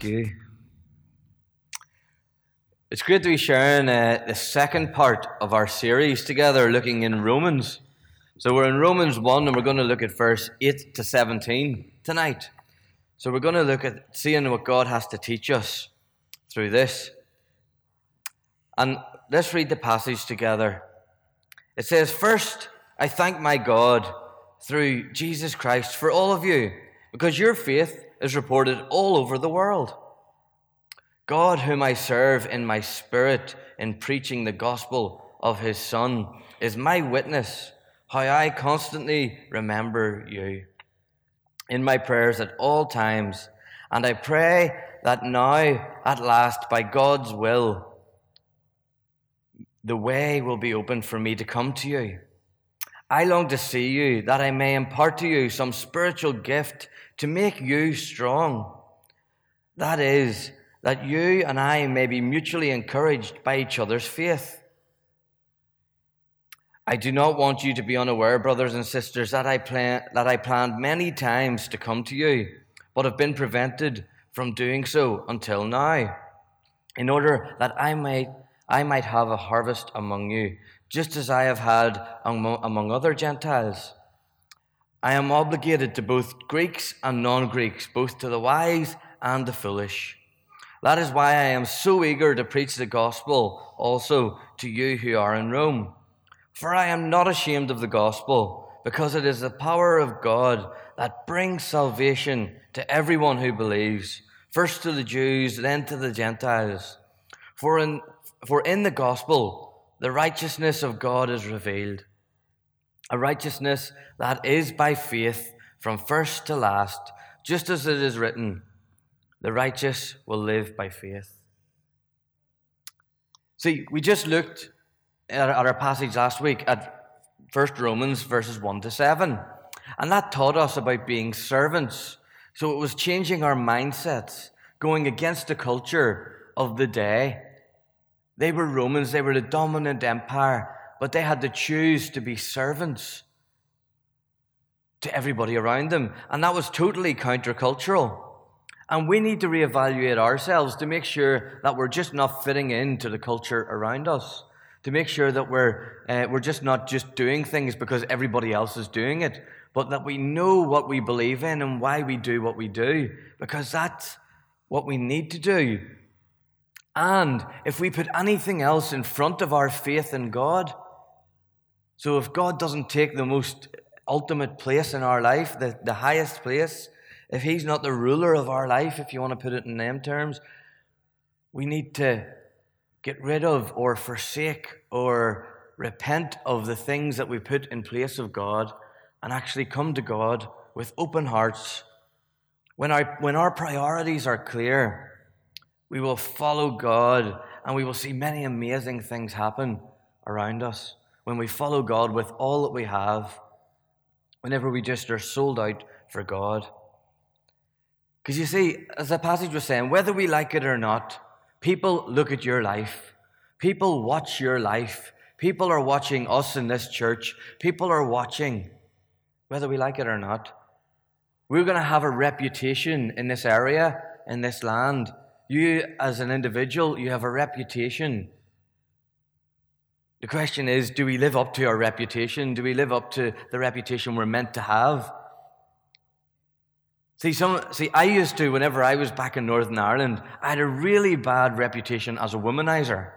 Thank you. It's great to be sharing uh, the second part of our series together, looking in Romans. So we're in Romans 1, and we're going to look at verse 8 to 17 tonight. So we're going to look at seeing what God has to teach us through this. And let's read the passage together. It says, First, I thank my God through Jesus Christ for all of you, because your faith is reported all over the world. God, whom I serve in my spirit in preaching the gospel of his Son, is my witness how I constantly remember you in my prayers at all times. And I pray that now, at last, by God's will, the way will be open for me to come to you. I long to see you, that I may impart to you some spiritual gift to make you strong. That is, that you and I may be mutually encouraged by each other's faith. I do not want you to be unaware, brothers and sisters, that I, plan, that I planned many times to come to you, but have been prevented from doing so until now, in order that I might, I might have a harvest among you, just as I have had among, other Gentiles. I am obligated to both Greeks and non Greeks, both to the wise and the foolish. That is why I am so eager to preach the gospel also to you who are in Rome. For I am not ashamed of the gospel, because it is the power of God that brings salvation to everyone who believes, first to the Jews, then to the Gentiles. For in, for in the gospel, the righteousness of God is revealed a righteousness that is by faith from first to last, just as it is written, the righteous will live by faith. See, we just looked at our passage last week at First Romans verses 1 to 7, and that taught us about being servants. So it was changing our mindsets, going against the culture of the day. They were Romans, they were the dominant empire but they had to choose to be servants to everybody around them. And that was totally countercultural. And we need to reevaluate ourselves to make sure that we're just not fitting into the culture around us. To make sure that we're, uh, we're just not just doing things because everybody else is doing it, but that we know what we believe in and why we do what we do, because that's what we need to do. And if we put anything else in front of our faith in God, so if God doesn't take the most ultimate place in our life, the, the highest place, if He's not the ruler of our life, if you want to put it in them terms, we need to get rid of or forsake or repent of the things that we put in place of God and actually come to God with open hearts. When our, when our priorities are clear, we will follow God and we will see many amazing things happen around us when we follow God with all that we have, whenever we just are sold out for God. Because you see, as the passage was saying, whether we like it or not, people look at your life, people watch your life, people are watching us in this church, people are watching, whether we like it or not. We're going to have a reputation in this area, in this land. You, as an individual, you have a reputation the question is do we live up to our reputation? Do we live up to the reputation we're meant to have? See, some, see, I used to, whenever I was back in Northern Ireland, I had a really bad reputation as a womanizer.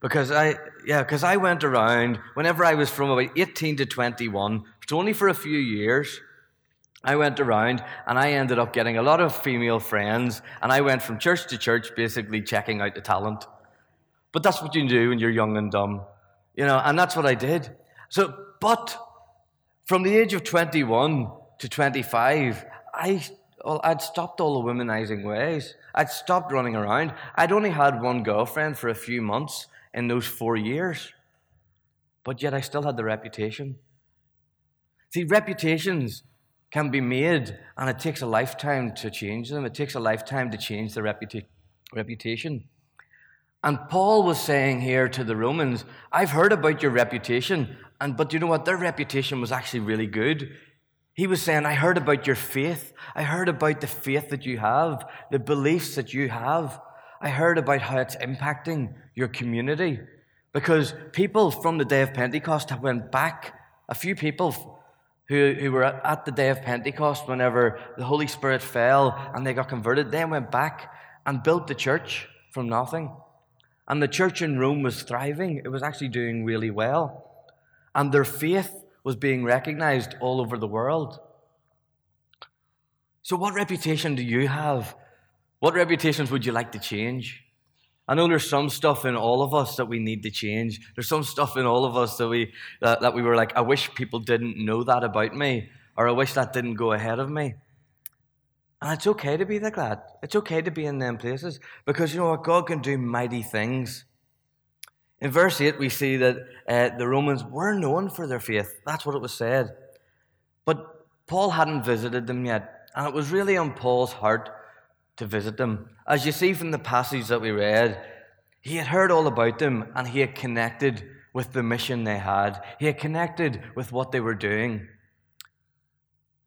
Because I, yeah, because I went around, whenever I was from about 18 to 21, it's only for a few years, I went around and I ended up getting a lot of female friends, and I went from church to church basically checking out the talent. But that's what you do when you're young and dumb. You know, and that's what I did. So, but from the age of 21 to 25, I, well, I'd stopped all the womanizing ways. I'd stopped running around. I'd only had one girlfriend for a few months in those four years. But yet I still had the reputation. See, reputations can be made, and it takes a lifetime to change them. It takes a lifetime to change the reputa- reputation. And Paul was saying here to the Romans, I've heard about your reputation, and but you know what? Their reputation was actually really good. He was saying, I heard about your faith. I heard about the faith that you have, the beliefs that you have. I heard about how it's impacting your community. Because people from the day of Pentecost have went back, a few people who, who were at the day of Pentecost whenever the Holy Spirit fell and they got converted, they went back and built the church from nothing. And the church in Rome was thriving. It was actually doing really well. And their faith was being recognized all over the world. So, what reputation do you have? What reputations would you like to change? I know there's some stuff in all of us that we need to change. There's some stuff in all of us that we that, that we were like, I wish people didn't know that about me, or I wish that didn't go ahead of me. And it's okay to be like that. It's okay to be in them places because you know what? God can do mighty things. In verse 8, we see that uh, the Romans were known for their faith. That's what it was said. But Paul hadn't visited them yet. And it was really on Paul's heart to visit them. As you see from the passage that we read, he had heard all about them and he had connected with the mission they had. He had connected with what they were doing.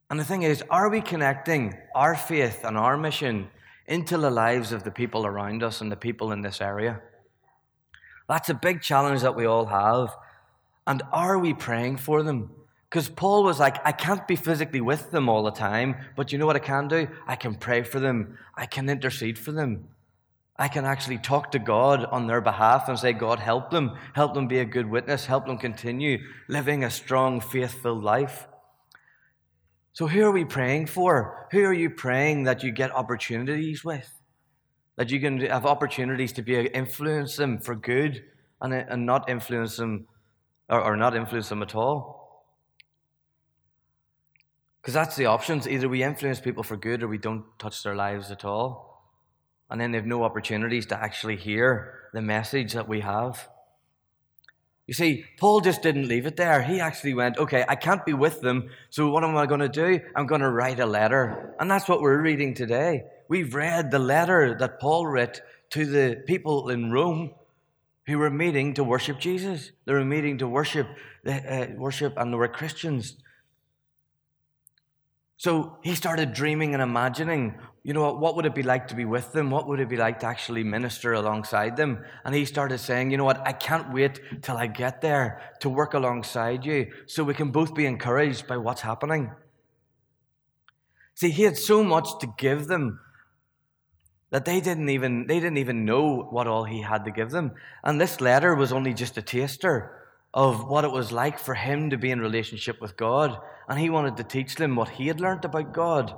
And the thing is, are we connecting our faith and our mission into the lives of the people around us and the people in this area? That's a big challenge that we all have. And are we praying for them? Because Paul was like, I can't be physically with them all the time, but you know what I can do? I can pray for them, I can intercede for them. I can actually talk to God on their behalf and say, God, help them. Help them be a good witness. Help them continue living a strong, faithful life. So, who are we praying for? Who are you praying that you get opportunities with? That you can have opportunities to be influence them for good and, and not influence them or, or not influence them at all? Because that's the options. Either we influence people for good or we don't touch their lives at all. And then they have no opportunities to actually hear the message that we have. You see, Paul just didn't leave it there. He actually went, okay, I can't be with them, so what am I going to do? I'm going to write a letter. And that's what we're reading today. We've read the letter that Paul wrote to the people in Rome who were meeting to worship Jesus. They were meeting to worship, uh, worship, and they were Christians. So he started dreaming and imagining, you know, what would it be like to be with them? What would it be like to actually minister alongside them? And he started saying, you know what, I can't wait till I get there to work alongside you so we can both be encouraged by what's happening. See, he had so much to give them that they didn't even they didn't even know what all he had to give them. And this letter was only just a taster of what it was like for him to be in relationship with God and he wanted to teach them what he had learned about God.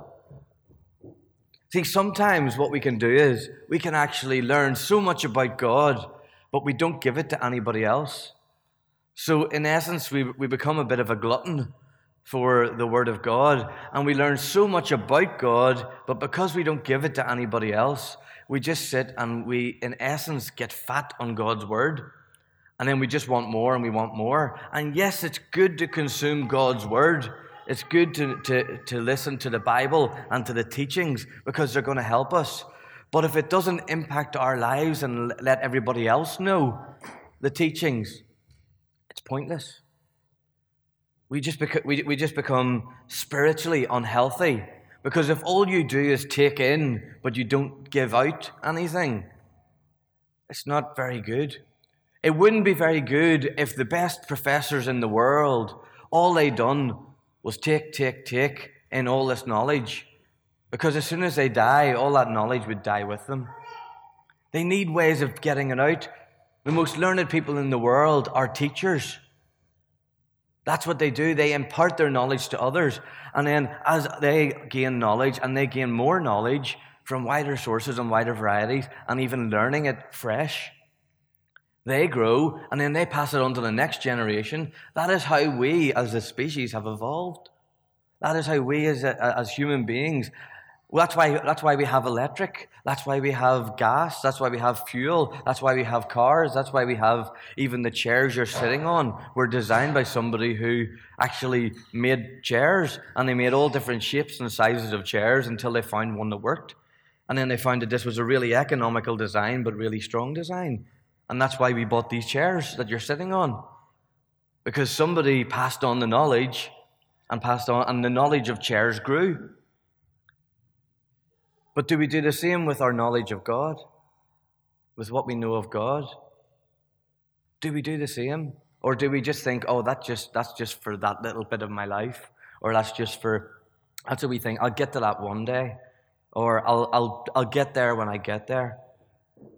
See, sometimes what we can do is we can actually learn so much about God, but we don't give it to anybody else. So, in essence, we, we become a bit of a glutton for the Word of God, and we learn so much about God, but because we don't give it to anybody else, we just sit and we, in essence, get fat on God's Word. And then we just want more and we want more. And yes, it's good to consume God's Word, it's good to, to, to listen to the Bible and to the teachings because they're going to help us. But if it doesn't impact our lives and let everybody else know the teachings, it's pointless. We just, beca- we, we just become spiritually unhealthy because if all you do is take in but you don't give out anything, it's not very good. It wouldn't be very good if the best professors in the world, all they done was take, take, take in all this knowledge. Because as soon as they die, all that knowledge would die with them. They need ways of getting it out. The most learned people in the world are teachers. That's what they do. They impart their knowledge to others. And then as they gain knowledge and they gain more knowledge from wider sources and wider varieties and even learning it fresh, they grow and then they pass it on to the next generation. That is how we as a species have evolved. That is how we as, as human beings, well, that's, why, that's why we have electric. That's why we have gas. That's why we have fuel. That's why we have cars. That's why we have even the chairs you're sitting on were designed by somebody who actually made chairs and they made all different shapes and sizes of chairs until they found one that worked. And then they found that this was a really economical design, but really strong design. And that's why we bought these chairs that you're sitting on. Because somebody passed on the knowledge and passed on, and the knowledge of chairs grew. But do we do the same with our knowledge of God? With what we know of God? Do we do the same? Or do we just think, oh, that just that's just for that little bit of my life? Or that's just for that's what we think, I'll get to that one day. Or I'll I'll I'll get there when I get there.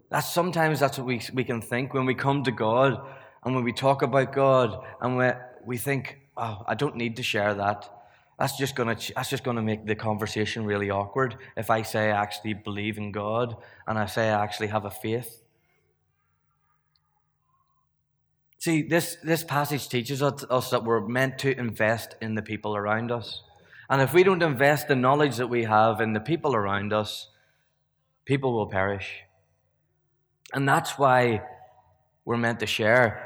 That's sometimes that's what we we can think when we come to God and when we talk about God and we we think, oh, I don't need to share that. That's just gonna that's just gonna make the conversation really awkward if I say I actually believe in God and I say I actually have a faith. See, this, this passage teaches us, us that we're meant to invest in the people around us. And if we don't invest the knowledge that we have in the people around us, people will perish. And that's why we're meant to share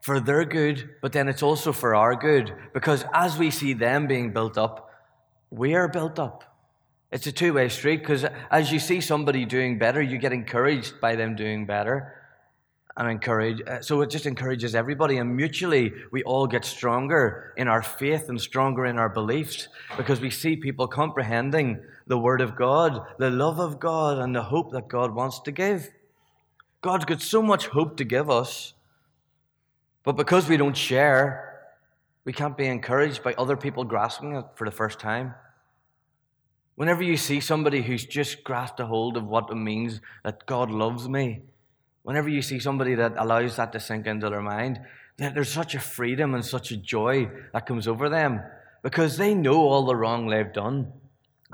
for their good, but then it's also for our good. Because as we see them being built up, we are built up. It's a two way street because as you see somebody doing better, you get encouraged by them doing better and encourage. Uh, so it just encourages everybody, and mutually we all get stronger in our faith and stronger in our beliefs because we see people comprehending the Word of God, the love of God, and the hope that God wants to give. God's got so much hope to give us but because we don't share, we can't be encouraged by other people grasping it for the first time. Whenever you see somebody who's just grasped a hold of what it means that God loves me, whenever you see somebody that allows that to sink into their mind, that there's such a freedom and such a joy that comes over them because they know all the wrong they've done.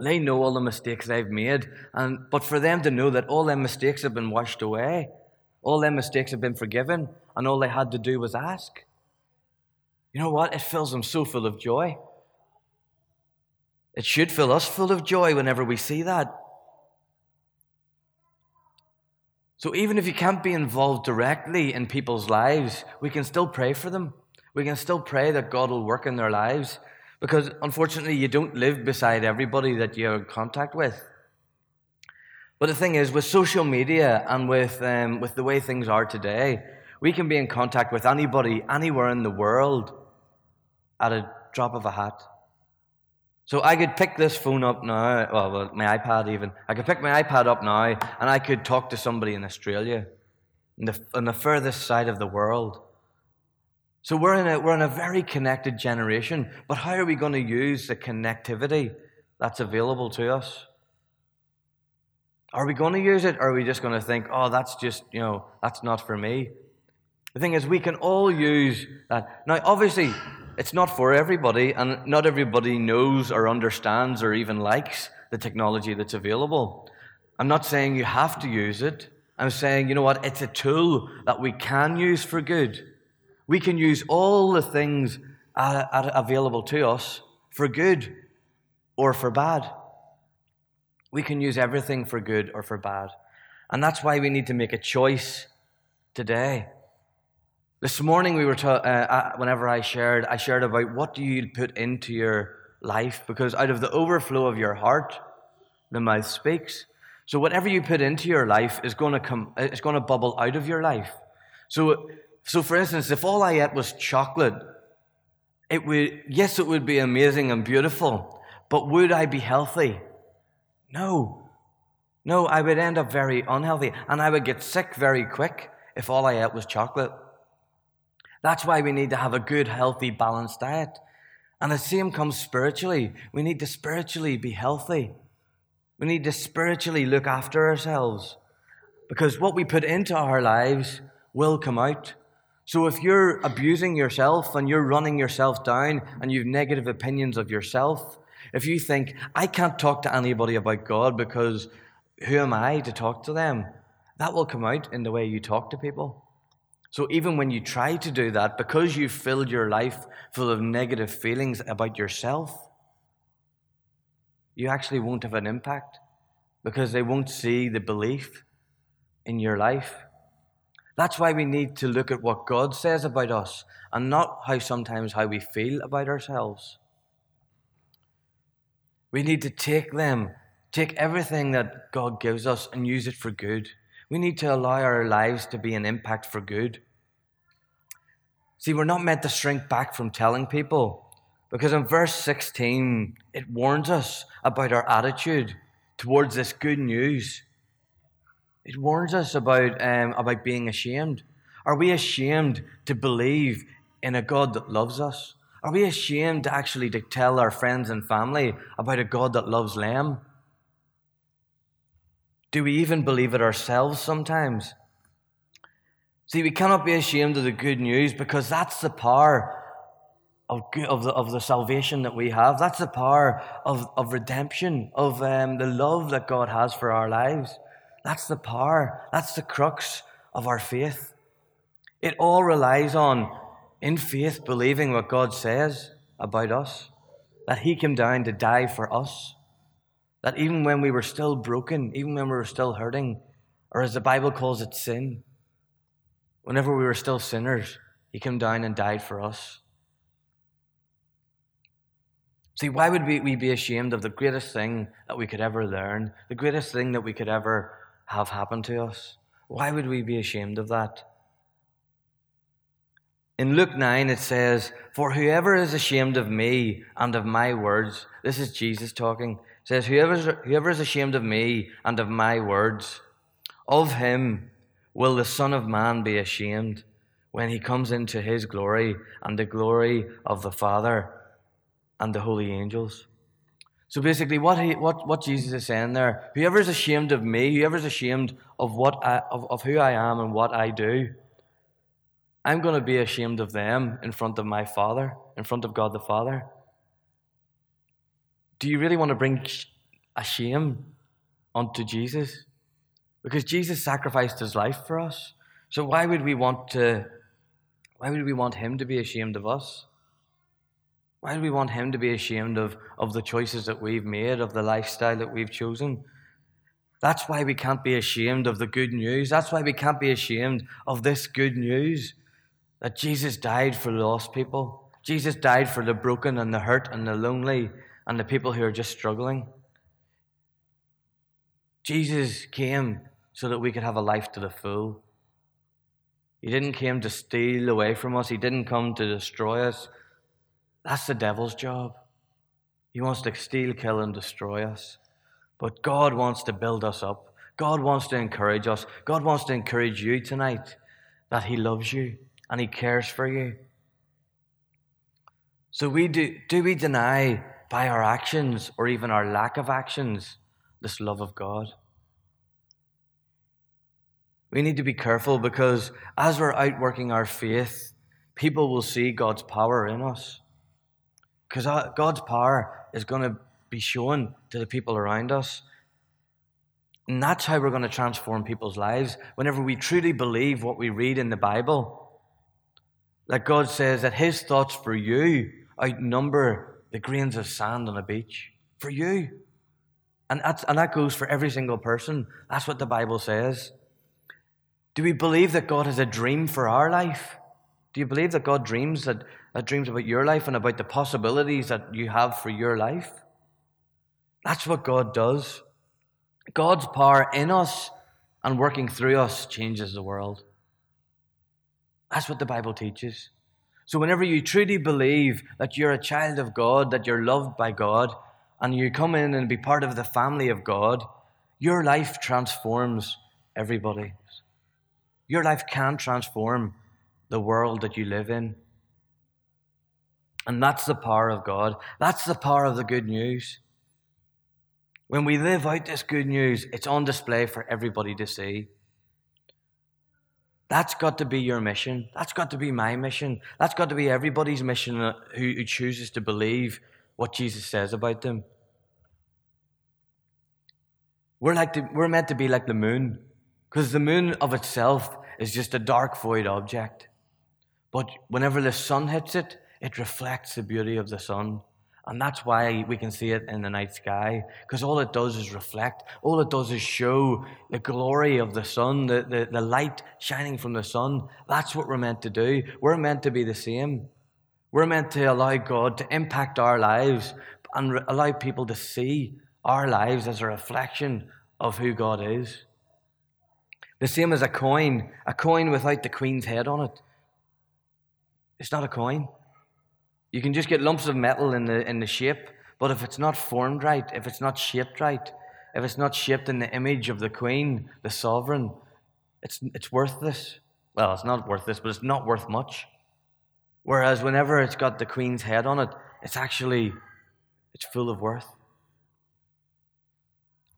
They know all the mistakes they've made. And, but for them to know that all their mistakes have been washed away, all their mistakes have been forgiven, and all they had to do was ask. You know what? It fills them so full of joy. It should fill us full of joy whenever we see that. So even if you can't be involved directly in people's lives, we can still pray for them. We can still pray that God will work in their lives because unfortunately you don't live beside everybody that you're in contact with. But the thing is, with social media and with, um, with the way things are today, we can be in contact with anybody, anywhere in the world, at a drop of a hat. So I could pick this phone up now, well, my iPad even. I could pick my iPad up now, and I could talk to somebody in Australia, in the, on the furthest side of the world. So we're in, a, we're in a very connected generation, but how are we going to use the connectivity that's available to us? Are we going to use it, or are we just going to think, oh, that's just, you know, that's not for me? The thing is, we can all use that. Now, obviously, it's not for everybody, and not everybody knows or understands or even likes the technology that's available. I'm not saying you have to use it. I'm saying, you know what? It's a tool that we can use for good. We can use all the things available to us for good or for bad. We can use everything for good or for bad. And that's why we need to make a choice today. This morning we were ta- uh, uh, whenever I shared, I shared about what do you put into your life because out of the overflow of your heart, the mouth speaks. So whatever you put into your life is going to come, it's going to bubble out of your life. So, so for instance, if all I ate was chocolate, it would, yes, it would be amazing and beautiful, but would I be healthy? No. No, I would end up very unhealthy and I would get sick very quick if all I ate was chocolate. That's why we need to have a good, healthy, balanced diet. And the same comes spiritually. We need to spiritually be healthy. We need to spiritually look after ourselves because what we put into our lives will come out. So if you're abusing yourself and you're running yourself down and you've negative opinions of yourself, if you think, I can't talk to anybody about God because who am I to talk to them? That will come out in the way you talk to people. So even when you try to do that, because you've filled your life full of negative feelings about yourself, you actually won't have an impact because they won't see the belief in your life. That's why we need to look at what God says about us and not how sometimes how we feel about ourselves. We need to take them, take everything that God gives us and use it for good. We need to allow our lives to be an impact for good. See, we're not meant to shrink back from telling people Because in verse 16, it warns us about our attitude towards this good news. It warns us about, um, about being ashamed. Are we ashamed to believe in a God that loves us? Are we ashamed to actually to tell our friends and family about a God that loves them? Do we even believe it ourselves sometimes? See, we cannot be ashamed of the good news because that's the power of, of, the, of the salvation that we have. That's the power of, of redemption, of um, the love that God has for our lives. That's the power, that's the crux of our faith. It all relies on, in faith, believing what God says about us, that He came down to die for us, that even when we were still broken, even when we were still hurting, or as the Bible calls it, sin, whenever we were still sinners, He came down and died for us. See, why would we, we be ashamed of the greatest thing that we could ever learn, the greatest thing that we could ever have happened to us? Why would we be ashamed of that? In Luke 9, it says, For whoever is ashamed of me and of my words, this is Jesus talking, says, whoever whoever is ashamed of me and of my words, of him will the Son of Man be ashamed when he comes into his glory and the glory of the Father and the holy angels. So basically, what, he, what, what Jesus is saying there, whoever is ashamed of me, whoever is ashamed of, what I, of, of who I am and what I do, I'm going to be ashamed of them in front of my Father, in front of God the Father. Do you really want to bring a shame onto Jesus? Because Jesus sacrificed his life for us. So why would we want to why would we want him to be ashamed of us? Why do we want him to be ashamed of, of the choices that we've made, of the lifestyle that we've chosen? That's why we can't be ashamed of the good news. That's why we can't be ashamed of this good news that Jesus died for lost people. Jesus died for the broken and the hurt and the lonely and the people who are just struggling. Jesus came so that we could have a life to the full. He didn't come to steal away from us. He didn't come to destroy us. That's the devil's job. He wants to steal, kill, and destroy us. But God wants to build us up. God wants to encourage us. God wants to encourage you tonight that He loves you and He cares for you. So we do, do we deny by our actions or even our lack of actions this love of God? We need to be careful because as we're outworking our faith, people will see God's power in us. Because God's power is going to be shown to the people around us. And that's how we're going to transform people's lives. Whenever we truly believe what we read in the Bible, that God says that His thoughts for you outnumber the grains of sand on a beach. For you. And, that's, and that goes for every single person. That's what the Bible says. Do we believe that God has a dream for our life? Do you believe that God dreams that, that dreams about your life and about the possibilities that you have for your life? That's what God does. God's power in us and working through us changes the world. That's what the Bible teaches. So, whenever you truly believe that you're a child of God, that you're loved by God, and you come in and be part of the family of God, your life transforms everybody. Your life can transform the world that you live in. And that's the power of God. That's the power of the good news. When we live out this good news, it's on display for everybody to see. That's got to be your mission. That's got to be my mission. That's got to be everybody's mission uh, who, who chooses to believe what Jesus says about them. We're, like the, we're meant to be like the moon, because the moon of itself is just a dark void object. But whenever the sun hits it, it reflects the beauty of the sun. And that's why we can see it in the night sky, because all it does is reflect. All it does is show the glory of the sun, the, the, the light shining from the sun. That's what we're meant to do. We're meant to be the same. We're meant to allow God to impact our lives and re- allow people to see our lives as a reflection of who God is. The same as a coin, a coin without the queen's head on it. It's not a coin. You can just get lumps of metal in the, in the shape, but if it's not formed right, if it's not shaped right, if it's not shaped in the image of the queen, the sovereign, it's, it's worthless. Well, it's not worthless, but it's not worth much. Whereas whenever it's got the queen's head on it, it's actually it's full of worth.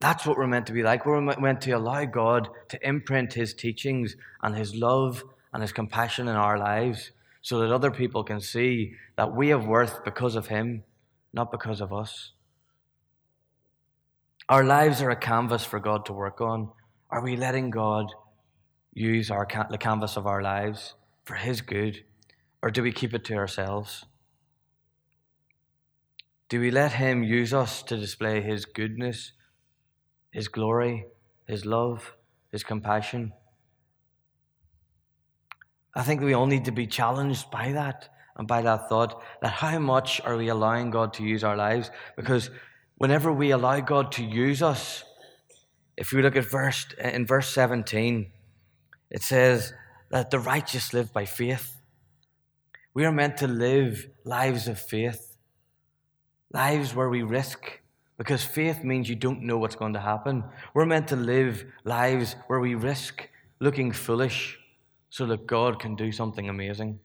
That's what we're meant to be like. We're meant to allow God to imprint His teachings and His love and His compassion in our lives so that other people can see that we have worth because of Him, not because of us. Our lives are a canvas for God to work on. Are we letting God use our, the canvas of our lives for His good, or do we keep it to ourselves? Do we let Him use us to display His goodness his glory, His love, His compassion. I think we all need to be challenged by that and by that thought that how much are we allowing God to use our lives? Because whenever we allow God to use us, if we look at verse in verse 17, it says that the righteous live by faith. We are meant to live lives of faith, lives where we risk because faith means you don't know what's going to happen. We're meant to live lives where we risk looking foolish so that God can do something amazing.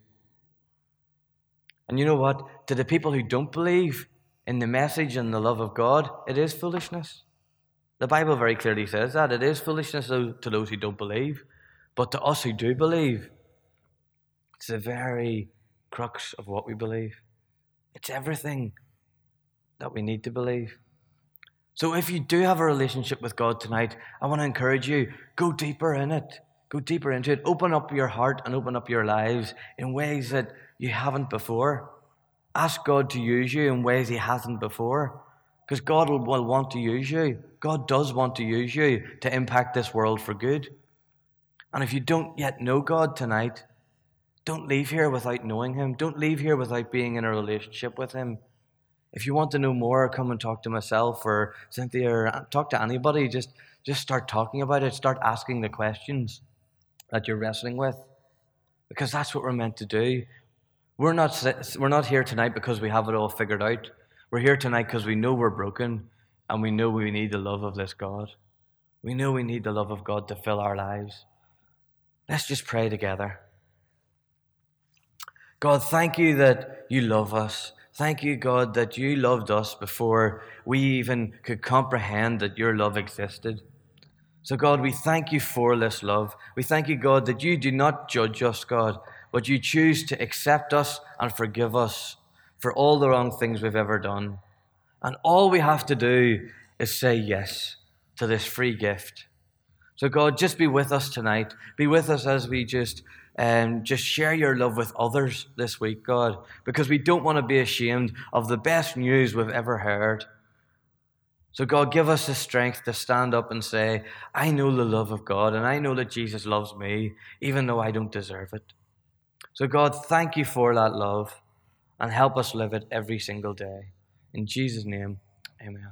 And you know what? To the people who don't believe in the message and the love of God, it is foolishness. The Bible very clearly says that. It is foolishness to those who don't believe. But to us who do believe, it's the very crux of what we believe. It's everything that we need to believe. So if you do have a relationship with God tonight, I want to encourage you go deeper in it. Go deeper into it. Open up your heart and open up your lives in ways that you haven't before. Ask God to use you in ways He hasn't before. Because God will, want to use you. God does want to use you to impact this world for good. And if you don't yet know God tonight, don't leave here without knowing Him. Don't leave here without being in a relationship with Him. If you want to know more, come and talk to myself or Cynthia or uh, talk to anybody. Just, just start talking about it. Start asking the questions that you're wrestling with. Because that's what we're meant to do. We're not, we're not here tonight because we have it all figured out. We're here tonight because we know we're broken and we know we need the love of this God. We know we need the love of God to fill our lives. Let's just pray together. God, thank you that you love us. Thank you, God, that you loved us before we even could comprehend that your love existed. So, God, we thank you for this love. We thank you, God, that you do not judge us, God, but you choose to accept us and forgive us for all the wrong things we've ever done. And all we have to do is say yes to this free gift. So, God, just be with us tonight. Be with us as we just and just share your love with others this week, God, because we don't want to be ashamed of the best news we've ever heard. So, God, give us the strength to stand up and say, I know the love of God, and I know that Jesus loves me, even though I don't deserve it. So, God, thank you for that love, and help us live it every single day. In Jesus' name, amen.